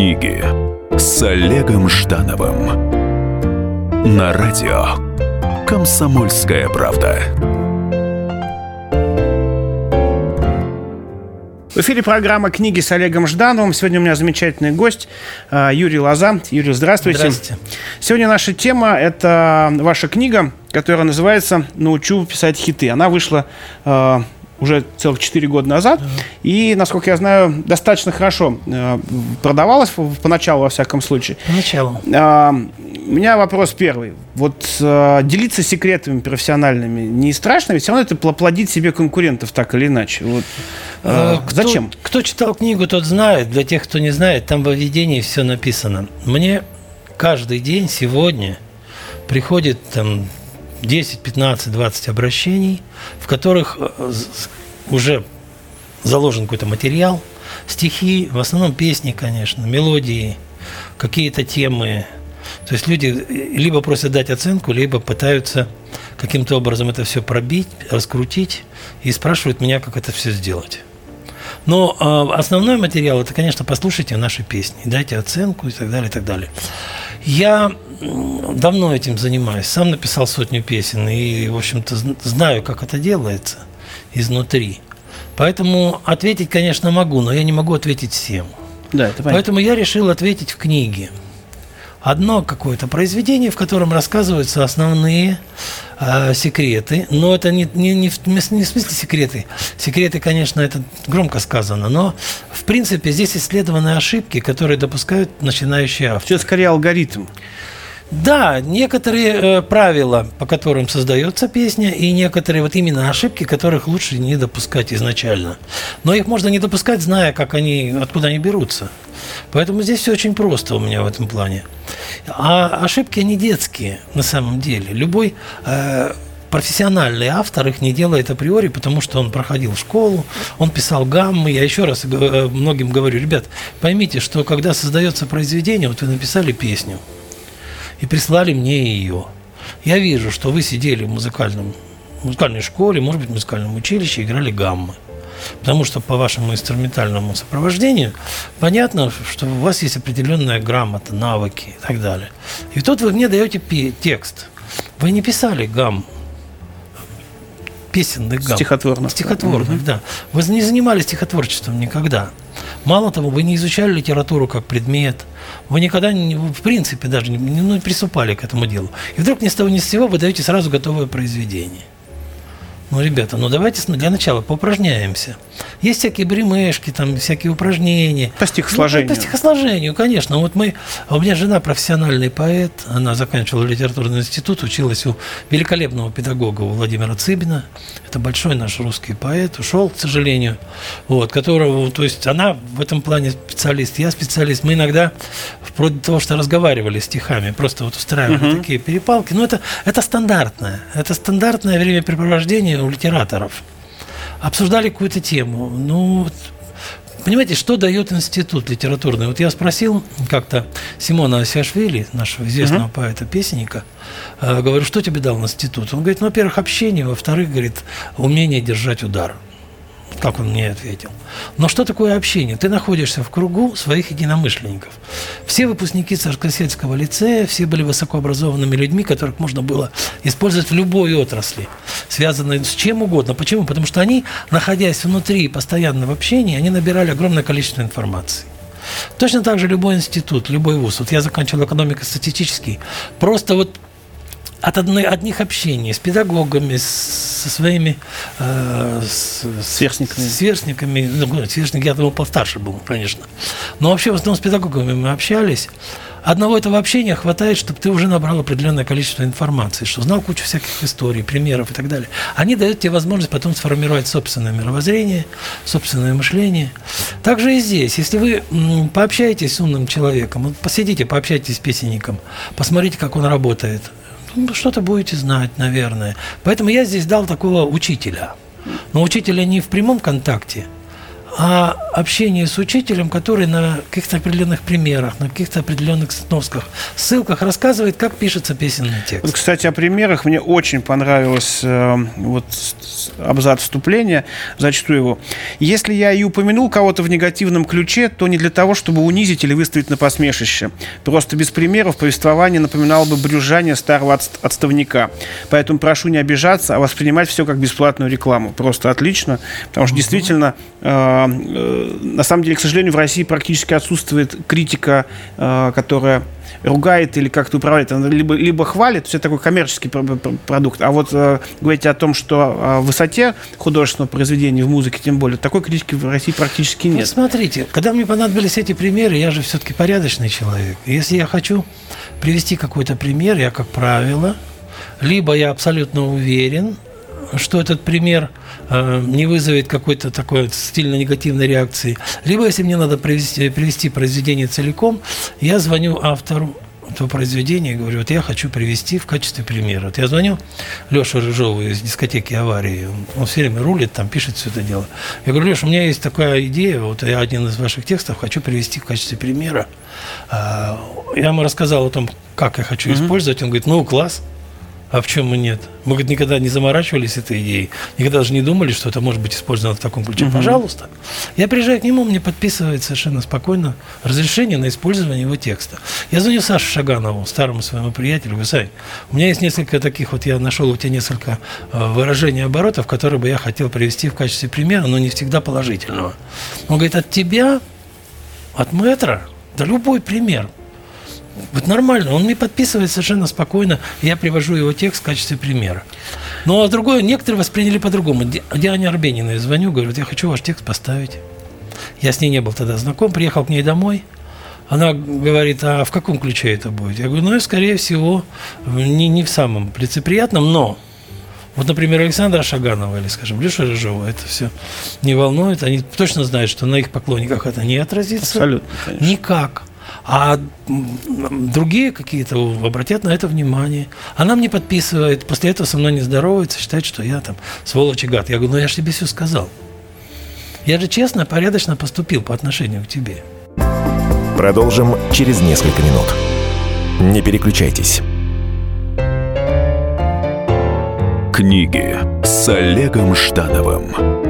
Книги с Олегом Ждановым на радио Комсомольская правда. В эфире программа «Книги с Олегом Ждановым». Сегодня у меня замечательный гость э, Юрий Лоза. Юрий, здравствуйте. Здравствуйте. Сегодня наша тема – это ваша книга, которая называется «Научу писать хиты». Она вышла э, уже целых 4 года назад. И, насколько я знаю, достаточно хорошо э, продавалась поначалу, во всяком случае. Поначалу. А, у меня вопрос первый. Вот э, делиться секретами профессиональными не страшно? Ведь все равно это плодить себе конкурентов так или иначе. Вот, э, Кто- зачем? Кто читал книгу, тот знает. Для тех, кто не знает, там во введении все написано. Мне каждый день сегодня приходит там 10, 15, 20 обращений, в которых э, уже заложен какой-то материал, стихи, в основном песни, конечно, мелодии, какие-то темы. То есть люди либо просят дать оценку, либо пытаются каким-то образом это все пробить, раскрутить и спрашивают меня, как это все сделать. Но э, основной материал это, конечно, послушайте наши песни, дайте оценку и так далее, и так далее. Я давно этим занимаюсь, сам написал сотню песен и, в общем-то, зн- знаю, как это делается изнутри. Поэтому ответить, конечно, могу, но я не могу ответить всем. Да, это понятно. Поэтому я решил ответить в книге. Одно какое-то произведение, в котором рассказываются основные э, секреты. Но это не, не, не, в, не в смысле секреты. Секреты, конечно, это громко сказано. Но, в принципе, здесь исследованы ошибки, которые допускают начинающие авторы. Все скорее алгоритм. Да, некоторые э, правила, по которым создается песня, и некоторые вот именно ошибки, которых лучше не допускать изначально. Но их можно не допускать, зная, как они, откуда они берутся. Поэтому здесь все очень просто у меня в этом плане. А ошибки они детские на самом деле. Любой э, профессиональный автор их не делает априори, потому что он проходил школу, он писал гаммы. Я еще раз э, многим говорю, ребят, поймите, что когда создается произведение, вот вы написали песню, и прислали мне ее. Я вижу, что вы сидели в музыкальном, музыкальной школе, может быть, в музыкальном училище, играли гаммы. Потому что по вашему инструментальному сопровождению понятно, что у вас есть определенная грамота, навыки и так далее. И тут вы мне даете текст. Вы не писали гамм, песенных гамм. Стихотворных. Стихотворных, да. Вы не занимались стихотворчеством никогда. Мало того, вы не изучали литературу как предмет. Вы никогда, в принципе, даже не, ну, приступали к этому делу. И вдруг ни с того ни с сего вы даете сразу готовое произведение. Ну, ребята, ну давайте для начала поупражняемся. Есть всякие бремешки, там всякие упражнения. По стихосложению. Ну, по стихосложению, конечно. Вот мы, у меня жена профессиональный поэт, она заканчивала литературный институт, училась у великолепного педагога у Владимира Цыбина. Это большой наш русский поэт, ушел, к сожалению, вот, которого, то есть она в этом плане специалист, я специалист. Мы иногда, вплоть до того, что разговаривали стихами, просто вот устраивали такие перепалки. Но это, это стандартное, это стандартное времяпрепровождение у литераторов обсуждали какую-то тему. Ну, вот, понимаете, что дает институт литературный? Вот я спросил как-то Симона Асиашвили, нашего известного поэта-песенника, э, говорю, что тебе дал институт? Он говорит, ну, во-первых, общение, во-вторых, говорит, умение держать удар. Как он мне ответил. Но что такое общение? Ты находишься в кругу своих единомышленников. Все выпускники Царскосельского лицея, все были высокообразованными людьми, которых можно было использовать в любой отрасли, связанной с чем угодно. Почему? Потому что они, находясь внутри постоянно в общении, они набирали огромное количество информации. Точно так же любой институт, любой вуз. Вот я заканчивал экономико-статистический. Просто вот от одной, одних общений с педагогами, с- со своими э, с, Сверстниками. сверстниками, ну, сверстник я думал постарше был, конечно. Но вообще в основном с педагогами мы общались. Одного этого общения хватает, чтобы ты уже набрал определенное количество информации, что знал кучу всяких историй, примеров и так далее. Они дают тебе возможность потом сформировать собственное мировоззрение, собственное мышление. Также и здесь, если вы пообщаетесь с умным человеком, вот посидите, пообщайтесь с песенником, посмотрите, как он работает, ну, что-то будете знать, наверное. Поэтому я здесь дал такого учителя. Но учителя не в прямом контакте, а общение с учителем, который на каких-то определенных примерах, на каких-то определенных сносках, ссылках рассказывает, как пишется песенный текст. Вот, кстати, о примерах мне очень понравилось э, вот абзац вступления, зачту его. Если я и упомянул кого-то в негативном ключе, то не для того, чтобы унизить или выставить на посмешище. Просто без примеров повествование напоминало бы брюзжание старого отставника. Поэтому прошу не обижаться, а воспринимать все как бесплатную рекламу. Просто отлично, потому что действительно э, Э, на самом деле, к сожалению, в России практически отсутствует критика, э, которая ругает или как-то управляет, она либо, либо хвалит, все такой коммерческий продукт, а вот э, говорить о том, что о высоте художественного произведения в музыке, тем более, такой критики в России практически нет. Ну, смотрите, когда мне понадобились эти примеры, я же все-таки порядочный человек. Если я хочу привести какой-то пример, я, как правило, либо я абсолютно уверен, что этот пример э, не вызовет какой-то такой стильно негативной реакции. Либо, если мне надо привести, привести произведение целиком, я звоню автору этого произведения и говорю, вот я хочу привести в качестве примера. Вот я звоню Леше Рыжову из дискотеки аварии, он все время рулит, там пишет все это дело. Я говорю, Леша, у меня есть такая идея, вот я один из ваших текстов хочу привести в качестве примера. А, я ему рассказал о том, как я хочу mm-hmm. использовать. Он говорит, ну, класс. А в чем мы нет? Мы говорит, никогда не заморачивались этой идеей, никогда даже не думали, что это может быть использовано в таком ключе. Угу. Пожалуйста. Я приезжаю к нему, мне подписывает совершенно спокойно разрешение на использование его текста. Я звоню Саше Шаганову, старому своему приятелю, говорю, Сань, у меня есть несколько таких, вот я нашел у тебя несколько э, выражений оборотов, которые бы я хотел привести в качестве примера, но не всегда положительного. Он говорит, от тебя, от метра, да любой пример – вот нормально, он мне подписывает совершенно спокойно, я привожу его текст в качестве примера. Ну, а другое, некоторые восприняли по-другому. Диане Арбениной звоню, говорю, я хочу ваш текст поставить. Я с ней не был тогда знаком, приехал к ней домой. Она говорит, а в каком ключе это будет? Я говорю, ну, скорее всего, не, не в самом лицеприятном, но вот, например, Александра Шаганова или, скажем, Леша Рыжова, это все не волнует. Они точно знают, что на их поклонниках это не отразится. Абсолютно. Конечно. Никак. А другие какие-то обратят на это внимание. Она мне подписывает, после этого со мной не здоровается, считает, что я там сволочь и гад. Я говорю, ну я же тебе все сказал. Я же честно, порядочно поступил по отношению к тебе. Продолжим через несколько минут. Не переключайтесь. Книги с Олегом Ждановым.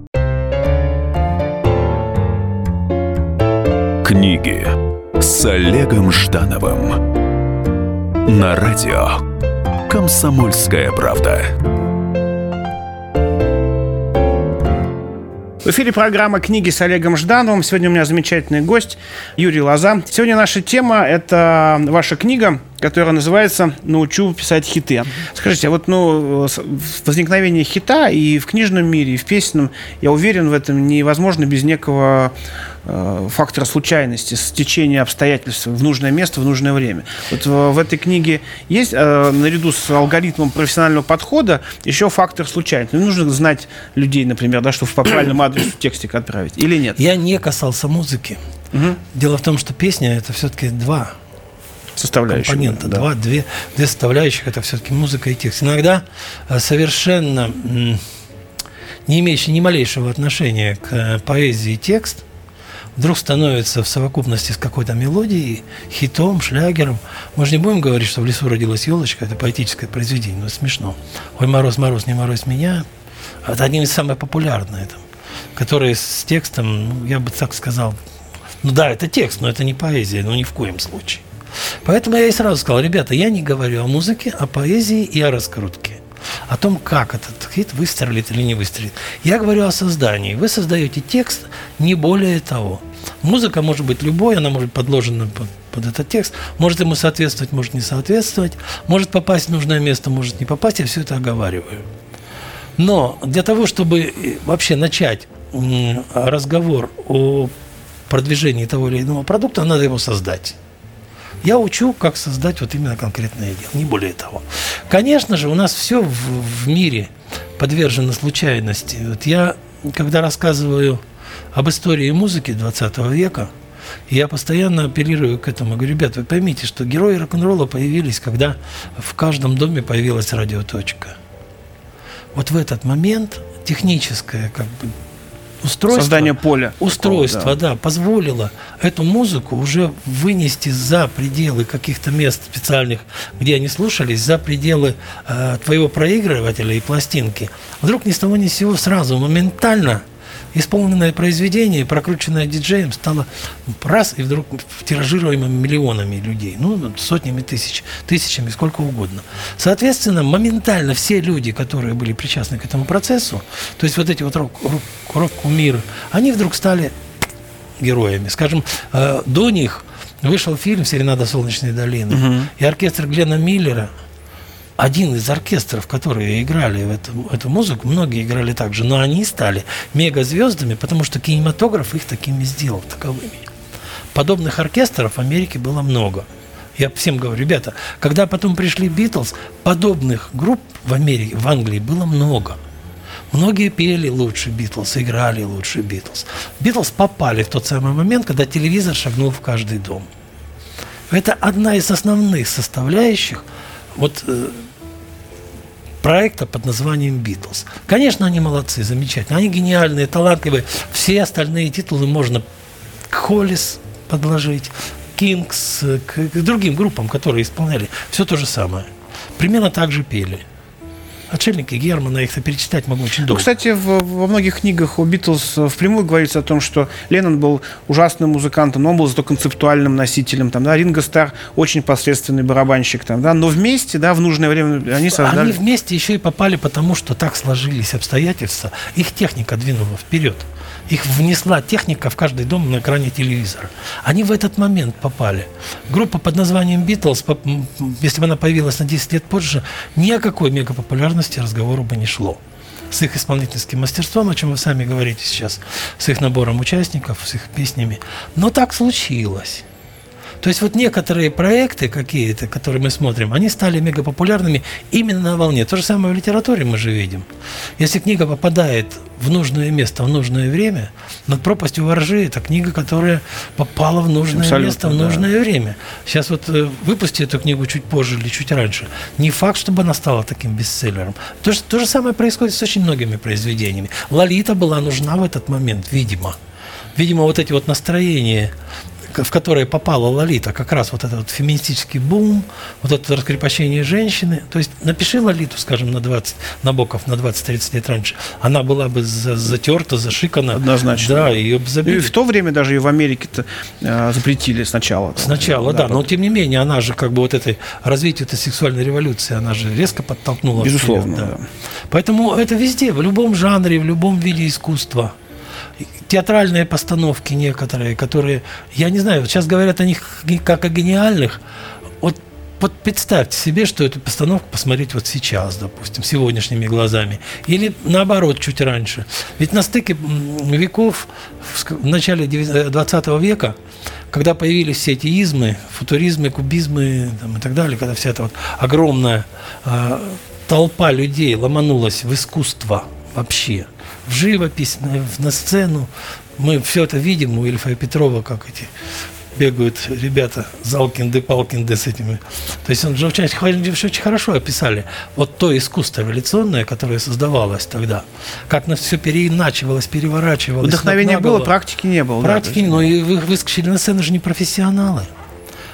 Книги с Олегом Ждановым на радио «Комсомольская правда». В эфире программа «Книги с Олегом Ждановым». Сегодня у меня замечательный гость Юрий Лоза. Сегодня наша тема – это ваша книга которая называется «Научу писать хиты». Скажите, а вот ну, возникновение хита и в книжном мире, и в песенном, я уверен, в этом невозможно без некого э, фактора случайности, стечения обстоятельств в нужное место, в нужное время. Вот в, в этой книге есть, э, наряду с алгоритмом профессионального подхода, еще фактор случайности. Ну, нужно знать людей, например, да, чтобы по правильному адресу текстик отправить, или нет? Я не касался музыки. Угу. Дело в том, что песня – это все-таки два составляющих. Компонента. Да. Два, две, две составляющих – это все-таки музыка и текст. Иногда э, совершенно не имеющий ни малейшего отношения к э, поэзии текст вдруг становится в совокупности с какой-то мелодией, хитом, шлягером. Мы же не будем говорить, что в лесу родилась елочка, это поэтическое произведение, но это смешно. Ой, мороз, мороз, не мороз меня. Это один из самых популярных, это, который с текстом, ну, я бы так сказал, ну да, это текст, но это не поэзия, ну ни в коем случае. Поэтому я и сразу сказал, ребята, я не говорю о музыке, о поэзии и о раскрутке. О том, как этот хит выстрелит или не выстрелит. Я говорю о создании. Вы создаете текст, не более того. Музыка может быть любой, она может быть подложена под, под этот текст, может ему соответствовать, может не соответствовать, может попасть в нужное место, может не попасть, я все это оговариваю. Но для того, чтобы э, вообще начать разговор о продвижении того или иного продукта, надо его создать. Я учу, как создать вот именно конкретное дело, не более того. Конечно же, у нас все в, в мире подвержено случайности. Вот я, когда рассказываю об истории музыки 20 века, я постоянно апеллирую к этому. Говорю, ребят, вы поймите, что герои рок-н-ролла появились, когда в каждом доме появилась радиоточка. Вот в этот момент техническое как бы устройство, Создание поля. Устройство, такого, да. да, позволило эту музыку уже вынести за пределы каких-то мест специальных, где они слушались, за пределы э, твоего проигрывателя и пластинки. Вдруг ни с того ни с сего сразу, моментально исполненное произведение, прокрученное диджеем, стало раз и вдруг тиражируемым миллионами людей, ну, сотнями тысяч, тысячами, сколько угодно. Соответственно, моментально все люди, которые были причастны к этому процессу, то есть вот эти вот рок-кумиры, рок они вдруг стали героями. Скажем, э, до них вышел фильм «Серенада солнечной долины», угу. и оркестр Глена Миллера – один из оркестров, которые играли в эту, эту музыку, многие играли так же, но они стали мегазвездами, потому что кинематограф их такими сделал, таковыми. Подобных оркестров в Америке было много. Я всем говорю, ребята, когда потом пришли Битлз, подобных групп в Америке, в Англии было много. Многие пели лучше Битлз, играли лучше Битлз. Битлз попали в тот самый момент, когда телевизор шагнул в каждый дом. Это одна из основных составляющих вот э, проекта под названием «Битлз». Конечно, они молодцы, замечательно. Они гениальные, талантливые. Все остальные титулы можно к Холлис подложить, Кингс, к другим группам, которые исполняли все то же самое. Примерно так же пели. Отшельники Германа, их-то перечитать могу очень долго. Ну, кстати, в, во многих книгах о Битлз впрямую говорится о том, что Леннон был ужасным музыкантом, но он был зато концептуальным носителем. Там, да, Ринго Стар очень посредственный барабанщик. Там, да, но вместе, да, в нужное время они создали... Они вместе еще и попали, потому что так сложились обстоятельства. Их техника двинула вперед. Их внесла техника в каждый дом на экране телевизора. Они в этот момент попали. Группа под названием Beatles, если бы она появилась на 10 лет позже, ни о какой мегапопулярности разговору бы не шло с их исполнительским мастерством, о чем вы сами говорите сейчас, с их набором участников, с их песнями. Но так случилось. То есть вот некоторые проекты какие-то, которые мы смотрим, они стали мегапопулярными именно на волне. То же самое в литературе мы же видим. Если книга попадает в нужное место в нужное время, над пропастью воржи это книга, которая попала в нужное Абсолютно, место в нужное да. время. Сейчас вот э, выпусти эту книгу чуть позже или чуть раньше. Не факт, чтобы она стала таким бестселлером. То, то же самое происходит с очень многими произведениями. Лолита была нужна в этот момент, видимо видимо, вот эти вот настроения в которые попала Лолита, как раз вот этот вот феминистический бум, вот это раскрепощение женщины. То есть напиши Лолиту, скажем, на 20, Набоков на 20-30 лет раньше, она была бы затерта, зашикана. Однозначно. Да, ее бы забили. И в то время даже и в Америке-то э, запретили сначала. Сначала, да, да, но тем не менее, она же как бы вот этой развитию этой сексуальной революции, она же резко подтолкнула. Безусловно, вперед, да. да. Поэтому это везде, в любом жанре, в любом виде искусства театральные постановки некоторые, которые, я не знаю, сейчас говорят о них как о гениальных. Вот, вот представьте себе, что эту постановку посмотреть вот сейчас, допустим, сегодняшними глазами. Или наоборот, чуть раньше. Ведь на стыке веков, в начале 20 века, когда появились все эти измы, футуризмы, кубизмы там, и так далее, когда вся эта вот огромная э, толпа людей ломанулась в искусство вообще – в живопись, на, сцену. Мы все это видим у Ильфа и Петрова, как эти бегают ребята Залкинды, Палкинды с этими. То есть он же очень, очень хорошо описали вот то искусство революционное, которое создавалось тогда. Как на все переиначивалось, переворачивалось. Вдохновения было, практики не было. Практики, да, но и вы, выскочили на сцену же не профессионалы.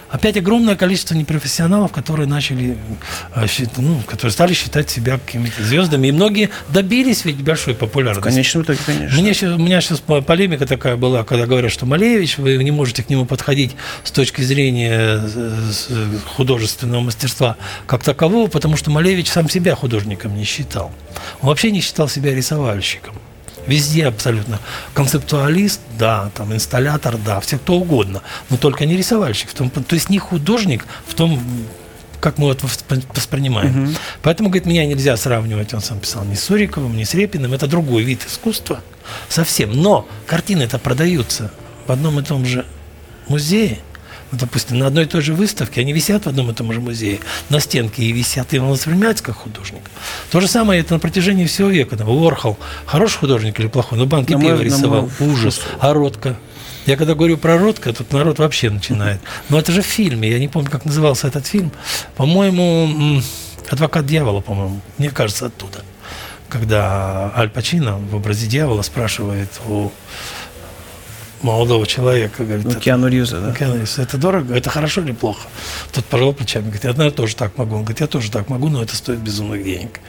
Опять огромное количество непрофессионалов, которые начали, э, ну, которые стали считать себя какими-то звездами. И многие добились ведь большой В популярности. конечном итоге, конечно. Мне у меня сейчас полемика такая была, когда говорят, что Малевич, вы не можете к нему подходить с точки зрения э, э, художественного мастерства как такового, потому что Малевич сам себя художником не считал. Он вообще не считал себя рисовальщиком. Везде абсолютно. Концептуалист, да, там инсталлятор, да, все кто угодно, но только не рисовальщик. В том, то есть не художник в том, как мы это воспри- воспринимаем. Поэтому, говорит, меня нельзя сравнивать, он сам писал, ни с Суриковым, ни с Репиным. Это другой вид искусства совсем. Но картины-то продаются в одном и том же музее. Вот, допустим, на одной и той же выставке, они висят в одном и том же музее, на стенке и висят, и он воспринимается как художник. То же самое это на протяжении всего века. Там, Уорхол, хороший художник или плохой? Ну, банки На пива рисовал, ужас. А Ротко? Я когда говорю про Ротко, тут народ вообще начинает. Но это же в фильме, я не помню, как назывался этот фильм. По-моему, «Адвокат дьявола», по-моему, мне кажется, оттуда. Когда Аль Пачино в образе дьявола спрашивает у молодого человека, говорит, Ну, «Это- Киану Ривза, да. Киану Ривз, это дорого, это хорошо или плохо? Тот пожал плечами, говорит, я, наверное, тоже так могу. Он говорит, я тоже так могу, но это стоит безумных денег.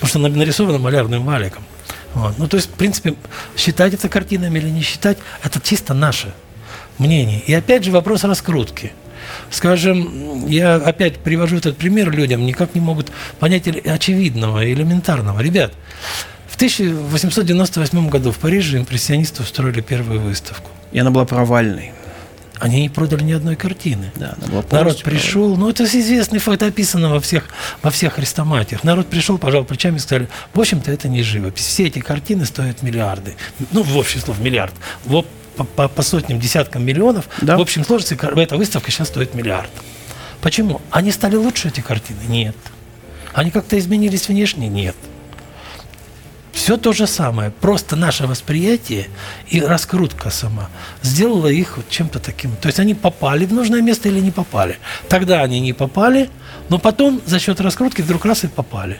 Потому что она нарисована малярным валиком. Вот. Ну, то есть, в принципе, считать это картинами или не считать, это чисто наше мнение. И опять же вопрос раскрутки. Скажем, я опять привожу этот пример людям, никак не могут понять очевидного, элементарного. Ребят, в 1898 году в Париже импрессионисты устроили первую выставку. И она была провальной. Они не продали ни одной картины. Да, она была Народ пришел, ну это известный факт, описано во всех, во всех хрестоматиях. Народ пришел, пожал плечами и сказали, в общем-то это не живопись. Все эти картины стоят миллиарды. Ну, в общем слов, миллиард. Вот по, по- по сотням, десяткам миллионов. Да. В общем сложности эта выставка сейчас стоит миллиард. Почему? Они стали лучше, эти картины? Нет. Они как-то изменились внешне? Нет. Все то же самое, просто наше восприятие и раскрутка сама сделала их вот чем-то таким. То есть они попали в нужное место или не попали. Тогда они не попали, но потом за счет раскрутки вдруг раз и попали.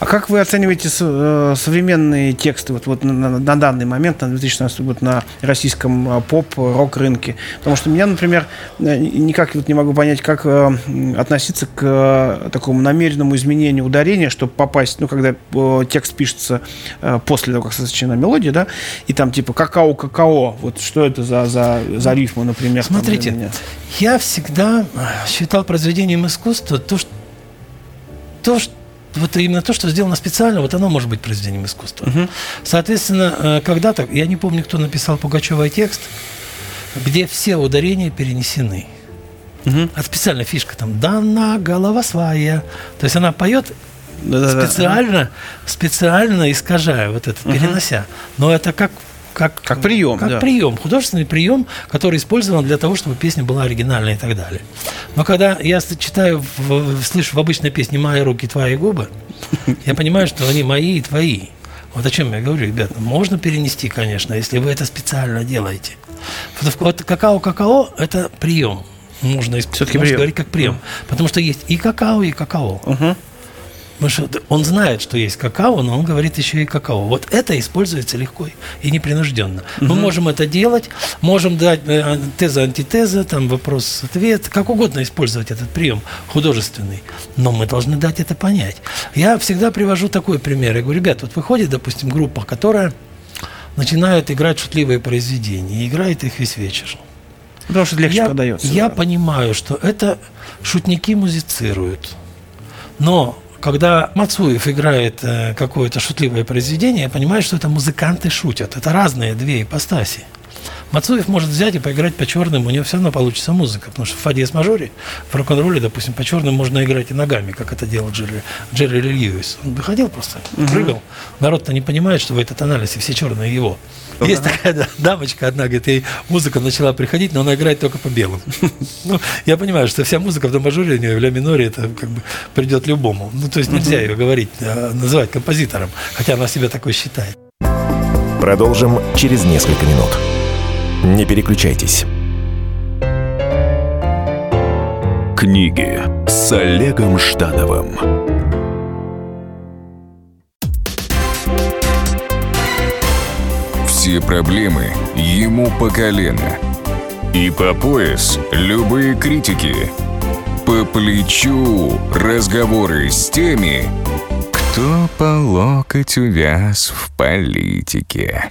А как вы оцениваете э, современные тексты вот, вот на, на- на данный момент, на 2016 год, на российском э, поп-рок рынке? Потому что меня, например, э, никак вот не могу понять, как относиться к такому намеренному изменению ударения, чтобы попасть, ну, когда текст пишется после того, как сочинена мелодия, да, и там типа какао-какао, вот что это за, за, за рифма, например? там Смотрите, меня? я всегда считал произведением искусства то, что, то, что вот именно то, что сделано специально, вот оно может быть произведением искусства. Соответственно, э, когда-то, я не помню, кто написал Пугачевой текст, где все ударения перенесены. Мгм. А специально фишка там «Дана голова своя». То есть она поет Да-да-да. специально, специально искажая вот это, перенося. Но это как как, Как прием, Как да. прием, художественный прием, который использован для того, чтобы песня была оригинальной и так далее. Но когда я читаю, в- слышу в обычной песне «Мои руки, твои губы», я понимаю, что они мои и твои. Вот о чем я говорю, ребята. Можно перенести, конечно, если вы это специально делаете. Вот- какао-какао – это прием. Можно, Всё-таки можно прием. говорить как прием. Потому что есть и какао, и какао. Мгм. Потому что он знает, что есть какао, но он говорит еще и какао. Вот это используется легко и непринужденно. Мы можем это делать, можем дать э, теза, антитеза, там вопрос-ответ, как угодно использовать этот прием художественный. Но мы должны дать это понять. Я всегда привожу такой пример. Я говорю, ребят, вот выходит, допустим, группа, которая начинает играть шутливые произведения, и играет их весь вечер. Потому что легче я, продается. Я да. понимаю, что это шутники музицируют. Но когда Мацуев играет э, какое-то шутливое произведение, я понимаю, что это музыканты шутят. Это разные две ипостаси. Мацуев может взять и поиграть по черным, у него все равно получится музыка, потому что в фа диез мажоре, в рок-н-ролле, допустим, по черным можно играть и ногами, как это делал Джерри, Джерри Льюис. Он выходил просто, прыгал. Народ-то не понимает, что в этот анализ и все черные его. Есть такая да, дамочка одна, говорит, ей музыка начала приходить, но она играет только по белым. Ну, я понимаю, что вся музыка в до мажоре у нее, в ля миноре, это как бы придет любому. Ну, то есть нельзя ее говорить, а, называть композитором, хотя она себя такой считает. Продолжим через несколько минут. Не переключайтесь. Книги с Олегом Ждановым. Все проблемы ему по колено. И по пояс любые критики. По плечу разговоры с теми, кто по локоть увяз в политике.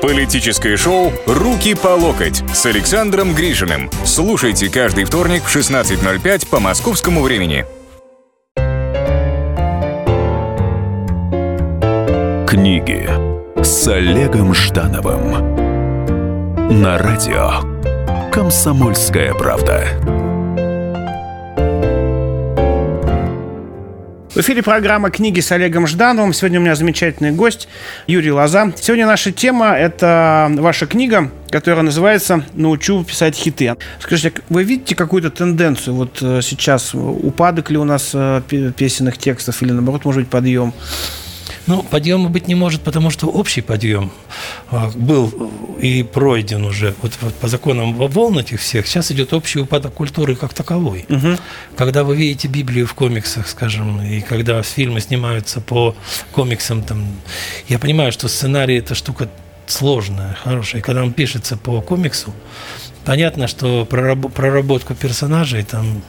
Политическое шоу «Руки по локоть» с Александром Гришиным. Слушайте каждый вторник в 16.05 по московскому времени. Книги с Олегом Ждановым на радио «Комсомольская правда». В эфире программа «Книги с Олегом Ждановым». Сегодня у меня замечательный гость Юрий Лоза. Сегодня наша тема – это ваша книга, которая называется «Научу писать хиты». Скажите, вы видите какую-то тенденцию вот э, сейчас? Упадок ли у нас э, песенных текстов или, наоборот, может быть, подъем? Ну, подъема быть не может, потому что общий подъем а, был и пройден уже вот, вот по законам волн этих всех. Сейчас идет общий упадок культуры как таковой. Угу. Когда вы видите Библию в комиксах, скажем, и когда фильмы снимаются по комиксам, там, я понимаю, что сценарий это штука сложная, хорошая. И когда он пишется по комиксу, понятно, что проработку персонажей там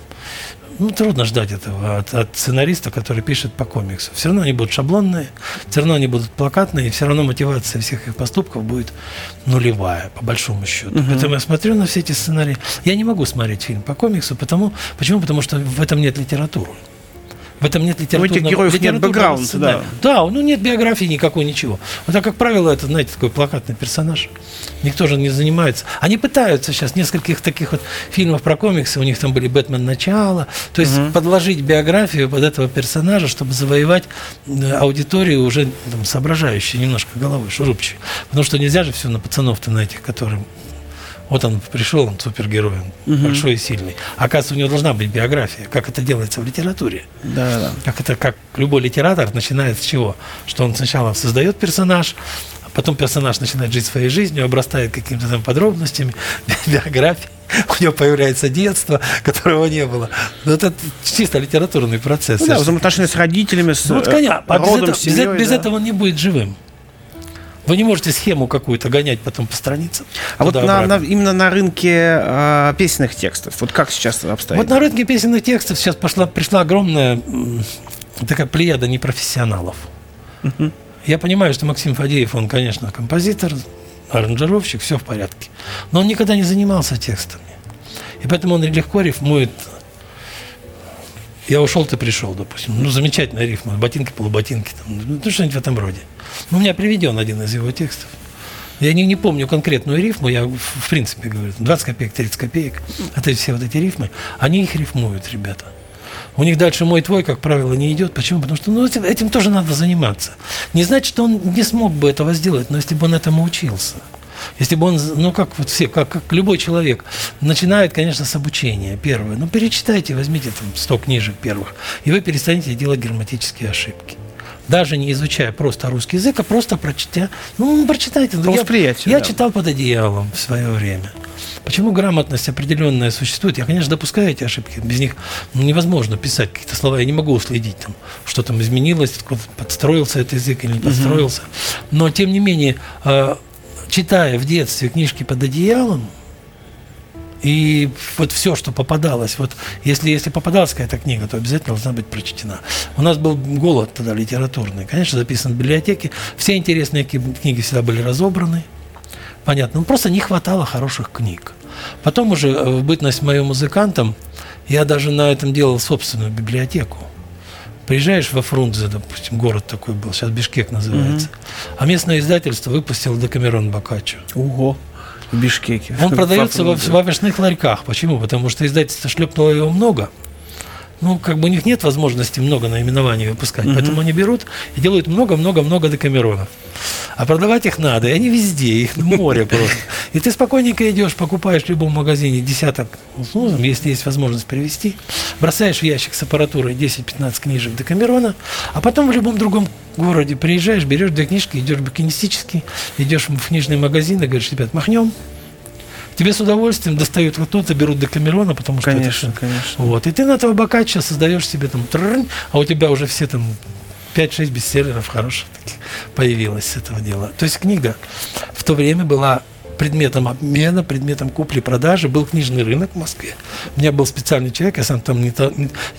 ну, трудно ждать этого от, от сценариста, который пишет по комиксу. Все равно они будут шаблонные, все равно они будут плакатные, и все равно мотивация всех их поступков будет нулевая, по большому счету. Угу. Поэтому я смотрю на все эти сценарии. Я не могу смотреть фильм по комиксу, потому, почему? Потому что в этом нет литературы. В этом нет литературного... У этих героев нет бэкграунда, да. Да, ну нет биографии никакой, ничего. Вот так, как правило, это, знаете, такой плакатный персонаж. Никто же не занимается. Они пытаются сейчас нескольких таких вот фильмов про комиксы, у них там были «Бэтмен. Начало», то есть угу. подложить биографию под этого персонажа, чтобы завоевать э, аудиторию уже там, соображающую немножко головой, шурупчей. Потому что нельзя же все на пацанов-то на этих, которым вот он пришел, он супергерой, он угу. большой и сильный. Оказывается, у него должна быть биография, как это делается в литературе. Да, да. Как это, как любой литератор начинает с чего? Что он сначала создает персонаж, а потом персонаж начинает жить своей жизнью, обрастает какими-то там подробностями, биографией. У него появляется детство, которого не было. Но это чисто литературный процесс. Ну, да, взаимоотношения с родителями, с ну, вот, конечно, а родом, без, семьей, без да. этого он не будет живым. Вы не можете схему какую-то гонять потом по страницам. А вот на, на, именно на рынке э, песенных текстов, вот как сейчас обстоит? Вот на рынке песенных текстов сейчас пошла, пришла огромная такая плеяда непрофессионалов. uh Я понимаю, что Максим Фадеев, он, конечно, композитор, аранжировщик, все в порядке. Но он никогда не занимался текстами. И поэтому он легко рифмует я ушел, ты пришел, допустим. Ну, замечательная рифма. Ботинки, полуботинки. Там, ну, что-нибудь в этом роде. Ну, у меня приведен один из его текстов. Я не, не помню конкретную рифму, я в принципе говорю, 20 копеек, 30 копеек, это все вот эти рифмы, они их рифмуют, ребята. У них дальше мой твой, как правило, не идет. Почему? Потому что ну, этим, этим тоже надо заниматься. Не значит, что он не смог бы этого сделать, но если бы он этому учился. Если бы он, ну как вот все, как, как любой человек, начинает, конечно, с обучения первое. Ну перечитайте, возьмите там 100 книжек первых, и вы перестанете делать грамматические ошибки даже не изучая просто русский язык, а просто прочитя. Ну, прочитайте. По я, восприятию, я да. читал под одеялом в свое время. Почему грамотность определенная существует? Я, конечно, допускаю эти ошибки. Без них ну, невозможно писать какие-то слова. Я не могу уследить, там, что там изменилось, подстроился этот язык или не подстроился. Но, тем не менее, э, читая в детстве книжки под одеялом, и вот все, что попадалось, вот если, если попадалась какая-то книга, то обязательно должна быть прочтена. У нас был голод тогда литературный, конечно, записан в библиотеке. Все интересные книги всегда были разобраны. Понятно. Ну, просто не хватало хороших книг. Потом уже э, в бытность моим музыкантом я даже на этом делал собственную библиотеку. Приезжаешь во Фрунзе, допустим, город такой был, сейчас Бишкек называется, mm-hmm. а местное издательство выпустило Декамерон Бокаччо. Ого! В Бишкеке. Он продается во, в овощных ларьках. Почему? Потому что издательство шлепнуло его много. Ну, как бы у них нет возможности много наименований выпускать. Mm-hmm. Поэтому они берут и делают много-много-много декамеронов. А продавать их надо, и они везде, их море просто. И ты спокойненько идешь, покупаешь в любом магазине десяток, ну, если есть возможность привезти, бросаешь в ящик с аппаратурой 10-15 книжек Декамерона, а потом в любом другом городе приезжаешь, берешь две книжки, идешь букинистически, идешь в книжный магазин и говоришь, ребят, махнем, тебе с удовольствием достают вот то-то, берут Декамерона, потому что Конечно, это, конечно. Вот. И ты на этого бокачча создаешь себе там а у тебя уже все там 5-6 бестселлеров хороших таких появилось с этого дела. То есть книга в то время была предметом обмена, предметом купли-продажи. Был книжный рынок в Москве. У меня был специальный человек, я сам там не,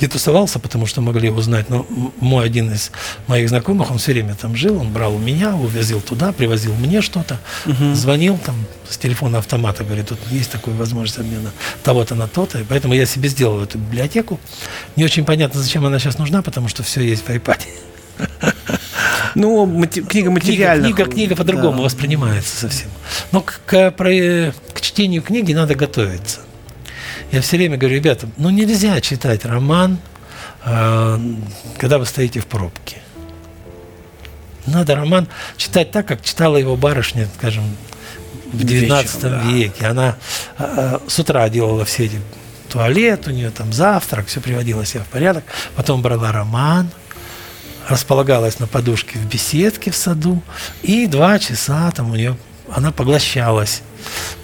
не- тусовался, потому что могли его узнать, но мой один из моих знакомых, он все время там жил, он брал у меня, увозил туда, привозил мне что-то, звонил там с телефона автомата, говорит, тут есть такая возможность обмена того-то на то-то, и поэтому я себе сделал эту библиотеку. Не очень понятно, зачем она сейчас нужна, потому что все есть в iPad. Ну, мати- книга материальная. Книга, книга, книга по-другому воспринимается совсем. Но к, к- про- к чтению книги надо готовиться. Я все время говорю, ребята, ну нельзя читать роман, э, когда вы стоите в пробке. Надо роман читать так, как читала его барышня, скажем, в 19 Вечером, да. веке. Она э, с утра делала все эти туалет, у нее там завтрак, все приводила себя в порядок. Потом брала роман, располагалась на подушке в беседке в саду, и два часа там у нее она поглощалась.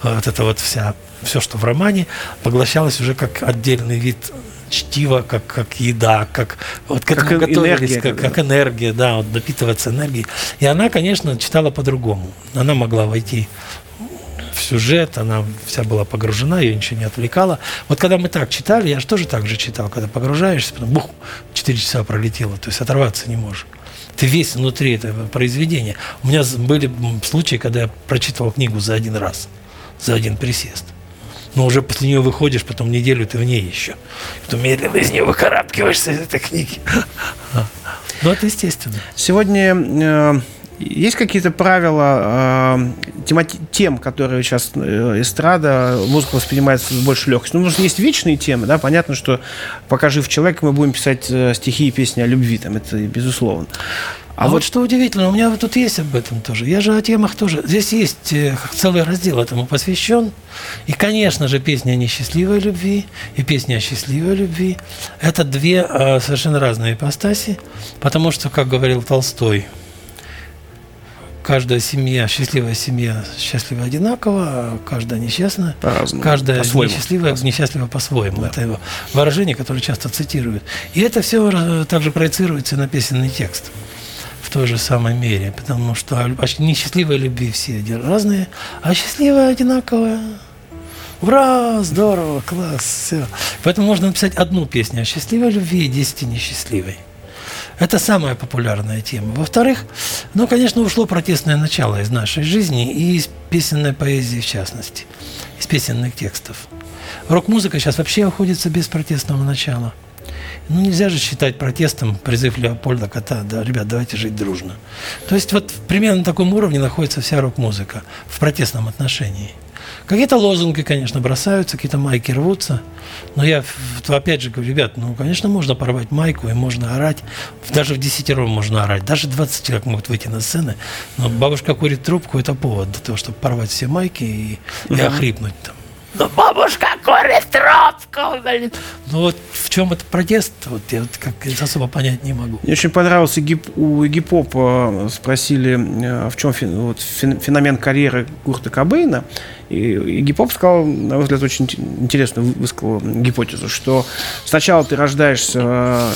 Вот это вот вся, все, что в романе, поглощалось уже как отдельный вид чтива, как, как еда, как вот Как эн- готовились, энергия как, как энергия, да, вот напитываться энергией. И она, конечно, читала по-другому. Она могла войти сюжет, она вся была погружена, ее ничего не отвлекало. Вот когда мы так читали, я же тоже так же читал, когда погружаешься, потом бух, 4 часа пролетело, то есть оторваться не можешь. Ты весь внутри этого произведения. У меня были случаи, когда я прочитывал книгу за один раз, за один присест. Но уже после нее выходишь, потом неделю ты в ней еще. Потом медленно из нее выкарабкиваешься из этой книги. Ну, это естественно. Сегодня э, есть какие-то правила э, тем, которые сейчас э, эстрада, музыка воспринимается с большей легкостью? Ну, потому что есть вечные темы, да, понятно, что пока жив человек, мы будем писать э, стихи и песни о любви, там, это безусловно. А, вот, что удивительно, у меня вот тут есть об этом тоже. Я же о темах тоже. Здесь есть э, целый раздел этому посвящен. И, конечно же, песни о несчастливой любви и песни о счастливой любви. Это две совершенно разные ипостаси. Потому что, как говорил Толстой, каждая семья, счастливая семья счастлива одинаково, а каждая несчастная По-разному, Каждая по-своему. несчастливая, несчастлива по-своему. Это его выражение, которое часто цитируют. И это все также проецируется на песенный текст в той же самой мере, потому что о несчастливой любви все разные, а счастливая одинаковая. Ура, здорово, класс, все. Поэтому можно написать одну песню о счастливой любви и 10 о несчастливой. Это самая популярная тема. Во-вторых, ну, конечно, ушло протестное начало из нашей жизни и из песенной поэзии в частности, из песенных текстов. Рок-музыка сейчас вообще обходится без протестного начала. Ну, нельзя же считать протестом призыв Леопольда Кота, да, ребят, давайте жить дружно. То есть вот примерно на таком уровне находится вся рок-музыка в протестном отношении. Какие-то лозунги, конечно, бросаются, какие-то майки рвутся. Но я опять же говорю, ребят, ну, конечно, можно порвать майку и можно орать. Даже в десятером можно орать. Даже 20 человек могут выйти на сцены. Но бабушка курит трубку, это повод для того, чтобы порвать все майки и, и охрипнуть там. Ну, бабушка курит трубку, блин. Ну, вот в чем этот протест, вот я вот как особо понять не могу. Мне очень понравился гип, у Гипопа спросили, э, в чем фен- вот, фен- феномен карьеры Курта Кобейна. И, и Гипоп сказал, на мой взгляд, очень ин- интересную высказал гипотезу, что сначала ты рождаешься э,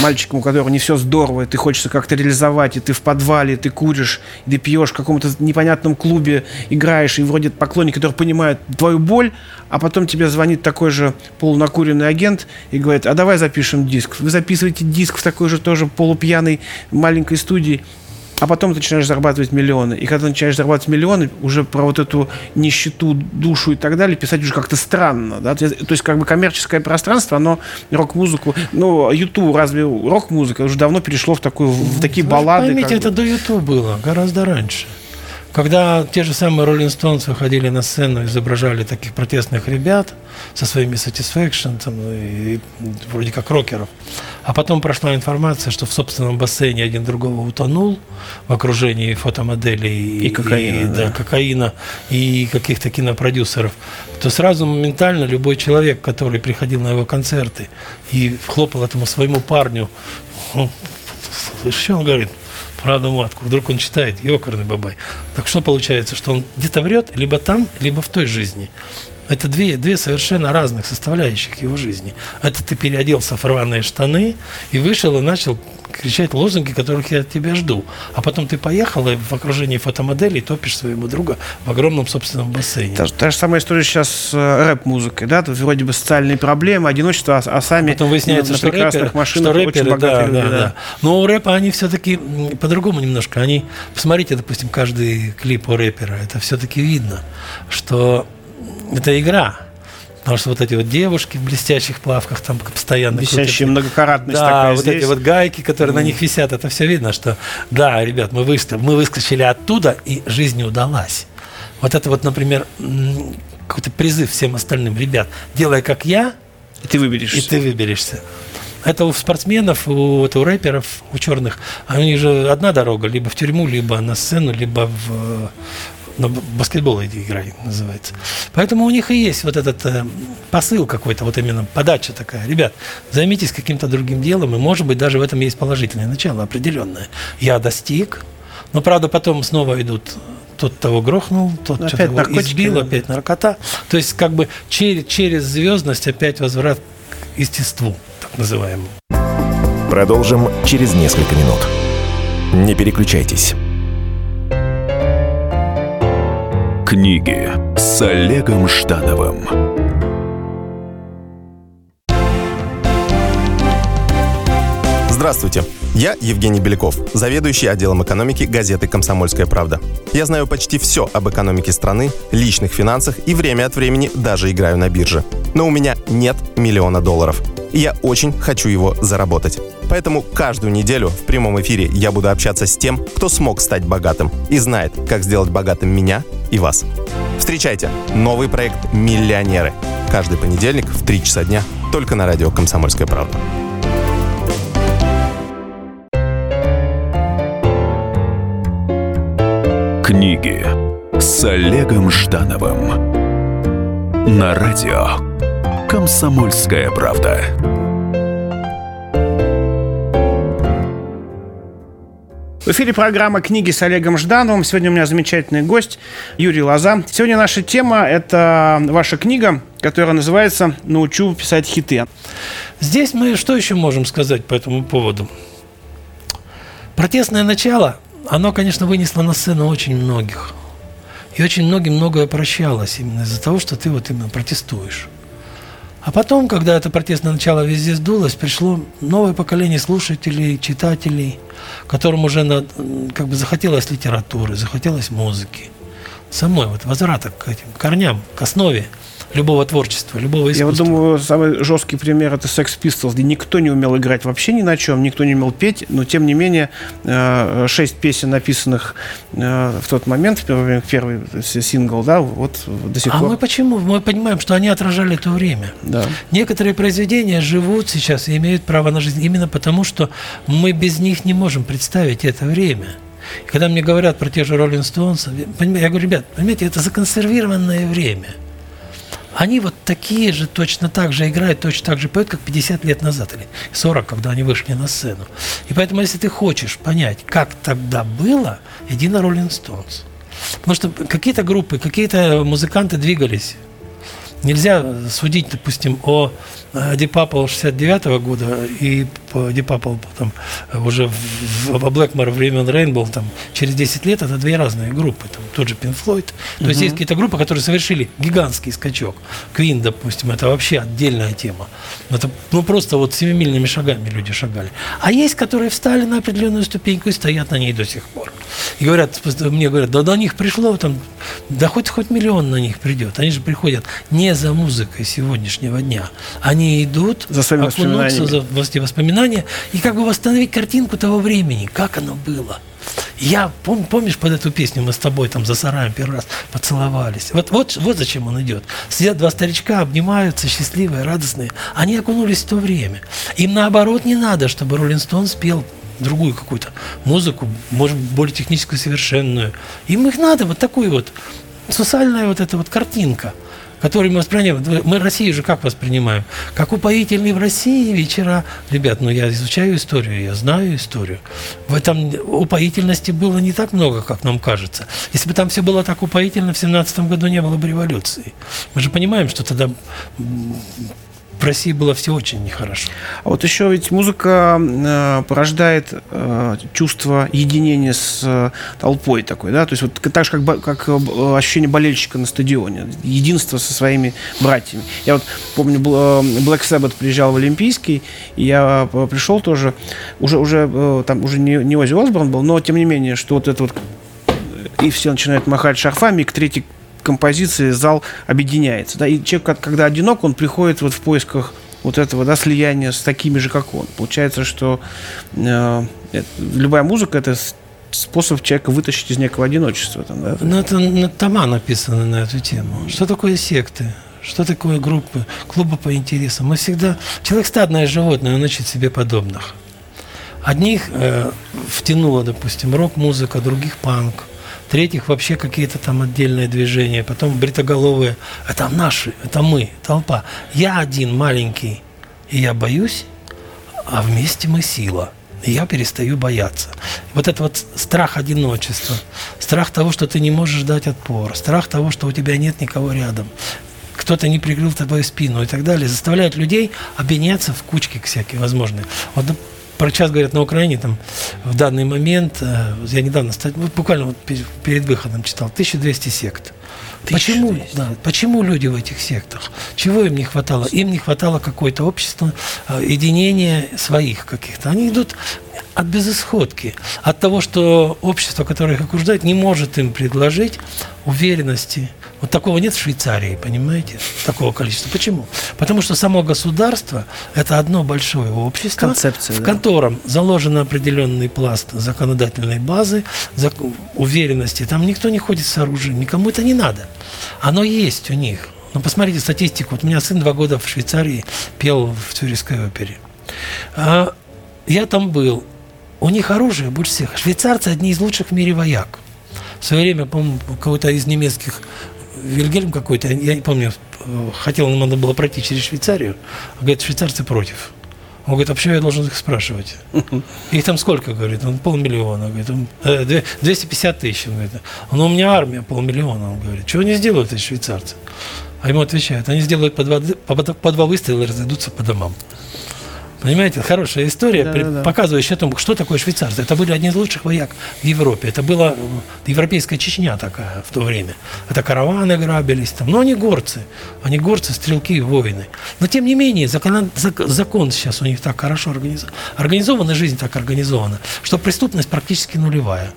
мальчиком, у которого не все здорово, и ты хочется как-то реализовать, и ты в подвале, ты куришь, и ты пьешь в каком-то непонятном клубе, играешь, и вроде поклонник, который понимает твою боль, а потом тебе звонит такой же полунакуренный агент и говорит, а давай запишем диск. Вы записываете диск в такой же тоже полупьяной маленькой студии, а потом ты начинаешь зарабатывать миллионы. И когда ты начинаешь зарабатывать миллионы, уже про вот эту нищету, душу и так далее писать уже как-то странно. Да? То есть, как бы коммерческое пространство, оно рок-музыку... Ну, YouTube, разве рок-музыка уже давно перешло в, такую, в такие Вы баллады? Поймите, это бы. до YouTube было, гораздо раньше. когда те же самые Rolling Stones выходили на сцену, изображали таких протестных ребят со своими Satisfaction, там, и, и, вроде как рокеров, а потом прошла информация, что в собственном бассейне один другого утонул в окружении фотомоделей И кокаина, и, да. да, кокаина и каких-то кинопродюсеров, то сразу моментально любой человек, который приходил на его концерты и хлопал этому своему парню, слышишь, что он говорит? Правду матку. Вдруг он читает, ёкарный бабай. Так что получается, что он где-то врет, либо там, либо в той жизни. Это две, две совершенно разных составляющих его жизни. Это ты переоделся в рваные штаны и вышел и начал кричать лозунги, которых я от тебя жду. А потом ты поехал и в окружении фотомоделей топишь своего друга в огромном собственном бассейне. Та, та же самая история сейчас с э, рэп-музыкой, да? Тут вроде бы социальные проблемы, одиночество, а, а сами Потом выясняется, на, что прекрасных рэперы, машинах что очень рэперы, богатые да, люди, да, да. Но у рэпа они все-таки по-другому немножко. Они, посмотрите, допустим, каждый клип у рэпера, это все-таки видно, что это игра. Потому что вот эти вот девушки в блестящих плавках там постоянно Висящая крутятся. многократность Да, такая вот здесь. эти вот гайки, которые на них висят, это все видно, что да, ребят, мы вышли, мы выскочили оттуда, и жизнь не удалась. Вот это вот, например, какой-то призыв всем остальным, ребят, делай как я, И ты выберешь. и ты выберешься. Это у спортсменов, у, вот у рэперов, у черных, них же одна дорога, либо в тюрьму, либо на сцену, либо в на баскетбол иди играй, называется. Поэтому у них и есть вот этот э, посыл какой-то, вот именно подача такая. Ребят, займитесь каким-то другим делом, и, может быть, даже в этом есть положительное начало определенное. Я достиг, но, правда, потом снова идут тот того грохнул, тот что-то наркотики, избил, да. опять наркота. То есть, как бы через, через звездность опять возврат к естеству, так называемому. Продолжим через несколько минут. Не переключайтесь. Книги с Олегом Ждановым. Здравствуйте, я Евгений Беляков, заведующий отделом экономики газеты «Комсомольская правда». Я знаю почти все об экономике страны, личных финансах и время от времени даже играю на бирже. Но у меня нет миллиона долларов. И я очень хочу его заработать. Поэтому каждую неделю в прямом эфире я буду общаться с тем, кто смог стать богатым и знает, как сделать богатым меня и вас. Встречайте новый проект «Миллионеры». Каждый понедельник в 3 часа дня только на радио «Комсомольская правда». Книги с Олегом Ждановым. На радио Комсомольская правда. В эфире программа «Книги с Олегом Ждановым». Сегодня у меня замечательный гость Юрий Лоза. Сегодня наша тема – это ваша книга, которая называется «Научу писать хиты». Здесь мы что еще можем сказать по этому поводу? Протестное начало, оно, конечно, вынесло на сцену очень многих. И очень многим многое прощалось именно из-за того, что ты вот именно протестуешь. А потом, когда это протестное начало везде сдулось, пришло новое поколение слушателей, читателей, которым уже на- как бы захотелось литературы, захотелось музыки. Самой вот возврата к этим корням, к основе любого творчества, любого искусства. Я вот думаю, самый жесткий пример – это Sex Pistols, где никто не умел играть вообще ни на чем, никто не умел петь, но тем не менее э, шесть песен, написанных э, в тот момент, первый, первый сингл, да, вот до сих А пор. мы почему? Мы понимаем, что они отражали то время. Да. Некоторые произведения живут сейчас и имеют право на жизнь именно потому, что мы без них не можем представить это время. И когда мне говорят про те же Stones, поним- я говорю, ребят, понимаете, это законсервированное время. Они вот такие же, точно так же играют, точно так же поют, как 50 лет назад или 40, когда они вышли на сцену. И поэтому, если ты хочешь понять, как тогда было, иди на Rolling Stones. Потому что какие-то группы, какие-то музыканты двигались Нельзя судить, допустим, о э, Deep Purple 69 года и по Deep потом э, уже в, в, во Blackmore времен Rainbow там, через 10 лет это две разные группы. Там, тот же Pink Floyd. То есть есть какие-то группы, которые совершили гигантский скачок. Queen, допустим, это вообще отдельная тема. Это ну, просто вот семимильными шагами люди шагали. А есть, которые встали на определенную ступеньку и стоят на ней до сих пор. И говорят, мне говорят, да до них пришло там, да хоть хоть миллион на них придет. Они же приходят не за музыкой сегодняшнего дня. Они идут За окунуться за в эти воспоминания и как бы восстановить картинку того времени, как оно было. Я, пом, помнишь, под эту песню мы с тобой там за сараем первый раз поцеловались. Вот, вот, вот зачем он идет. Сидят два старичка, обнимаются, счастливые, радостные. Они окунулись в то время. Им наоборот не надо, чтобы Роллин Стоун спел другую какую-то музыку, может более технически совершенную. Им их надо вот такую вот социальная вот эта вот картинка – который мы воспринимаем. Мы Россию же как воспринимаем? Как упоительные в России вечера. Ребят, ну я изучаю историю, я знаю историю. В этом упоительности было не так много, как нам кажется. Если бы там все было так упоительно, в 17 году не было бы революции. Мы же понимаем, что тогда в России было все очень нехорошо. А вот еще ведь музыка э, порождает э, чувство единения с э, толпой такой, да, то есть вот так же, как, как э, ощущение болельщика на стадионе, единство со своими братьями. Я вот помню, э, Black Sabbath приезжал в Олимпийский, и я э, пришел тоже, уже, уже там уже не, не Оззи Осборн был, но тем не менее, что вот это вот и все начинают махать шарфами, и к третьей композиции зал объединяется. Да? И человек, когда одинок, он приходит вот в поисках вот этого да, слияния с такими же, как он. Получается, что э, любая музыка это способ человека вытащить из некого одиночества. Там, да? Ну, это на тома написано на эту тему. Что такое секты? Что такое группы, клубы по интересам? Мы всегда... Человек стадное животное, он ищет себе подобных. Одних э, втянуло, допустим, рок-музыка, других панк третьих вообще какие-то там отдельные движения, потом бритоголовые. Это наши, это мы, толпа. Я один маленький, и я боюсь, а вместе мы сила. И я перестаю бояться. Вот это вот страх одиночества, страх того, что ты не можешь дать отпор, страх того, что у тебя нет никого рядом, кто-то не прикрыл твою спину и так далее, заставляют людей объединяться в кучки всякие возможные. Вот про час говорят на Украине, там в данный момент, э, я недавно, вот буквально вот перед выходом читал, 1200 сект. Почему, да, почему люди в этих сектах? Чего им не хватало? Им не хватало какое-то общество, э, единения своих каких-то. Они идут от безысходки, от того, что общество, которое их окружает, не может им предложить уверенности, вот такого нет в Швейцарии, понимаете? Такого количества. Почему? Потому что само государство – это одно большое общество, Концепция, в котором да. заложен определенный пласт законодательной базы, уверенности. Там никто не ходит с оружием, никому это не надо. Оно есть у них. Но посмотрите статистику. Вот у меня сын два года в Швейцарии пел в Цюрихской опере. А я там был. У них оружие больше всех. Швейцарцы одни из лучших в мире вояк. В свое время, по-моему, кого-то из немецких Вильгельм какой-то, я не помню, хотел, надо было пройти через Швейцарию, а говорит, швейцарцы против. Он говорит, а почему я должен их спрашивать? Их там сколько, говорит, он полмиллиона, говорит, 250 э, тысяч, он говорит, ну у меня армия полмиллиона, он говорит, что они сделают эти швейцарцы? А ему отвечают, они сделают по два, по, по два выстрела и разойдутся по домам. Понимаете, хорошая история, да, при, да, да. показывающая о том, что такое швейцарцы. Это были одни из лучших вояк в Европе. Это была европейская Чечня такая в то время. Это караваны грабились там. Но они горцы. Они горцы, стрелки, воины. Но тем не менее, закон, закон сейчас у них так хорошо организован. Организована жизнь так организована, что преступность практически нулевая.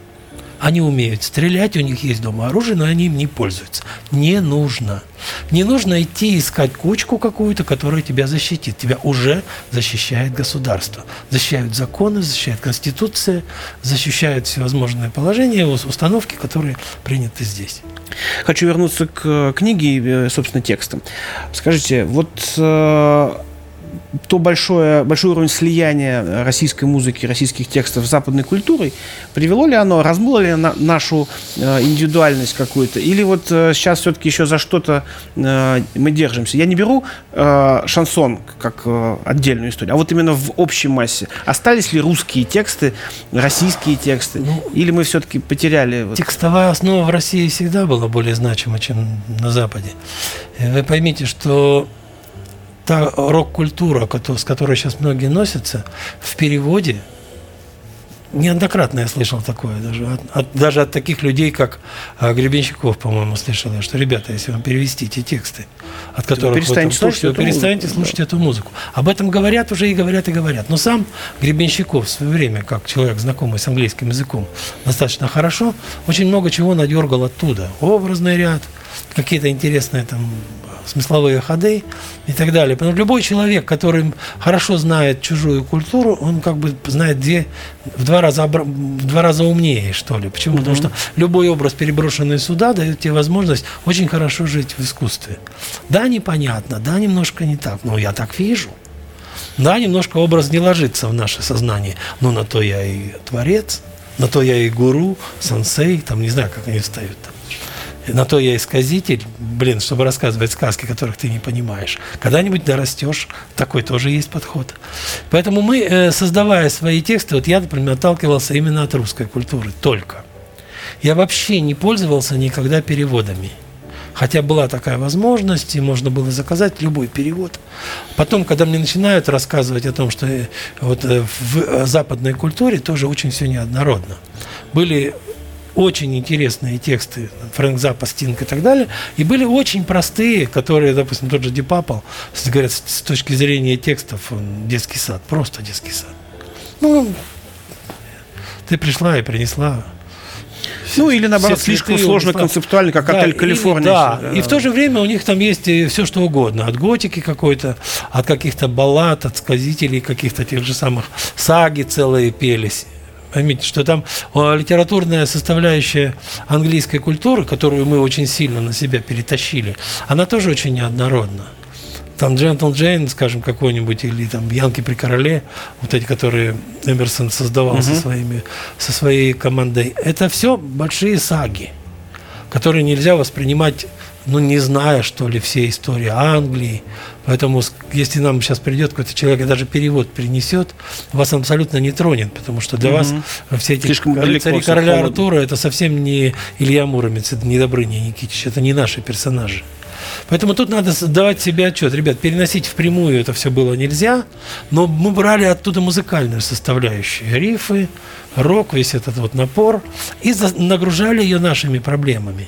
Они умеют стрелять, у них есть дома оружие, но они им не пользуются. Не нужно. Не нужно идти искать кучку какую-то, которая тебя защитит. Тебя уже защищает государство. Защищают законы, защищает Конституция, защищают всевозможные положения, установки, которые приняты здесь. Хочу вернуться к книге и, э, собственно, текстам. Скажите, вот э, то большое, большой уровень слияния российской музыки, российских текстов с западной культурой, привело ли оно, размыло ли на, нашу э, индивидуальность какую-то? Или вот э, сейчас все-таки еще за что-то э, мы держимся? Я не беру э, шансон как э, отдельную историю, а вот именно в общей массе. Остались ли русские тексты, российские тексты? Ну, Или мы все-таки потеряли? Вот... Текстовая основа в России всегда была более значима, чем на Западе. Вы поймите, что та рок-культура, с которой сейчас многие носятся, в переводе неоднократно я слышал такое, даже от, от, даже от таких людей, как а, Гребенщиков, по-моему, слышал я, что, ребята, если вам перевести эти тексты, от которых вы там слушаете, вы перестанете музыку, слушать да. эту музыку. Об этом говорят уже и говорят, и говорят. Но сам Гребенщиков в свое время, как человек, знакомый с английским языком, достаточно хорошо, очень много чего надергал оттуда. Образный ряд, какие-то интересные там смысловые ходы и так далее. Потому что любой человек, который хорошо знает чужую культуру, он как бы знает две, в, два раза, в два раза умнее, что ли. Почему? Mm-hmm. Потому что любой образ, переброшенный сюда, дает тебе возможность очень хорошо жить в искусстве. Да, непонятно, да, немножко не так, но я так вижу. Да, немножко образ не ложится в наше сознание, но на то я и творец, на то я и гуру, сенсей, там не знаю, как они ставят там. На то я исказитель, блин, чтобы рассказывать сказки, которых ты не понимаешь. Когда-нибудь дорастешь, такой тоже есть подход. Поэтому мы, э, создавая свои тексты, вот я, например, отталкивался именно от русской культуры, только. Я вообще не пользовался никогда переводами. Хотя была такая возможность, и можно было заказать любой перевод. Потом, когда мне начинают рассказывать о том, что э, вот э, в западной культуре тоже очень все неоднородно. Были очень интересные тексты, Фрэнк Запа, Стинг и так далее, и были очень простые, которые, допустим, тот же Дипапал, говорят, с точки зрения текстов, детский сад, просто детский сад. Ну, ты пришла и принесла ну, или наоборот, слишком сложно концептуально, как да, отель Калифорния. Да, да, и в то же время у них там есть все, что угодно. От готики какой-то, от каких-то баллад, от сказителей каких-то тех же самых саги целые пелись. Поймите, что там литературная составляющая английской культуры, которую мы очень сильно на себя перетащили, она тоже очень неоднородна. Там Джентл Джейн, скажем, какой-нибудь, или там Янки при короле, вот эти, которые Эмерсон создавал угу. со, своими, со своей командой, это все большие саги, которые нельзя воспринимать ну, не зная, что ли, все истории Англии. Поэтому, если нам сейчас придет какой-то человек и даже перевод принесет, вас он абсолютно не тронет, потому что для угу. вас все эти Слишком рыцари короля Артура это совсем не Илья Муромец, это не Добрыня Никитич, это не наши персонажи. Поэтому тут надо давать себе отчет. Ребят, переносить впрямую это все было нельзя, но мы брали оттуда музыкальную составляющую. Рифы, рок, весь этот вот напор, и нагружали ее нашими проблемами.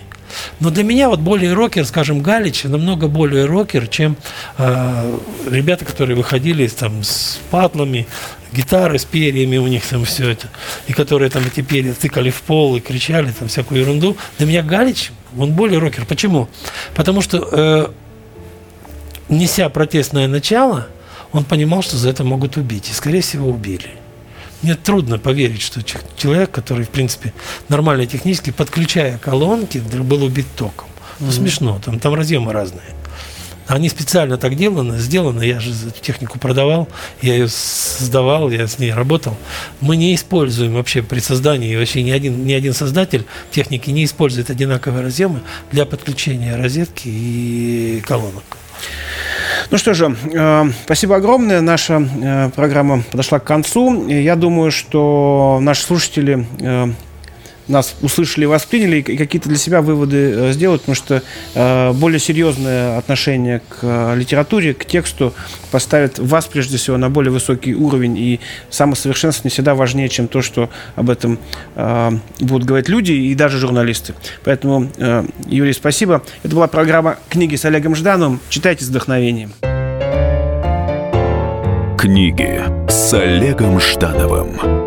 Но для меня вот более рокер, скажем, Галич, намного более рокер, чем э, ребята, которые выходили там с патлами, гитары с перьями у них там все это, и которые там эти перья тыкали в пол и кричали там всякую ерунду. Для меня Галич, он более рокер. Почему? Потому что э, неся протестное начало, он понимал, что за это могут убить. И, скорее всего, убили. Мне трудно поверить, что человек, который, в принципе, нормально технически, подключая колонки, был убит током. Ну, mm-hmm. смешно, там, там разъемы разные. Они специально так деланы, сделаны, я же технику продавал, я ее создавал, я с ней работал. Мы не используем вообще при создании, вообще ни один, ни один создатель техники не использует одинаковые разъемы для подключения розетки и колонок. Ну что же, э, спасибо огромное. Наша э, программа подошла к концу. Я думаю, что наши слушатели э, нас услышали восприняли, и какие-то для себя выводы э, сделать, потому что э, более серьезное отношение к э, литературе, к тексту поставит вас, прежде всего, на более высокий уровень, и самосовершенствование всегда важнее, чем то, что об этом э, будут говорить люди и даже журналисты. Поэтому, э, Юрий, спасибо. Это была программа «Книги с Олегом Ждановым». Читайте с вдохновением. Книги с Олегом Ждановым.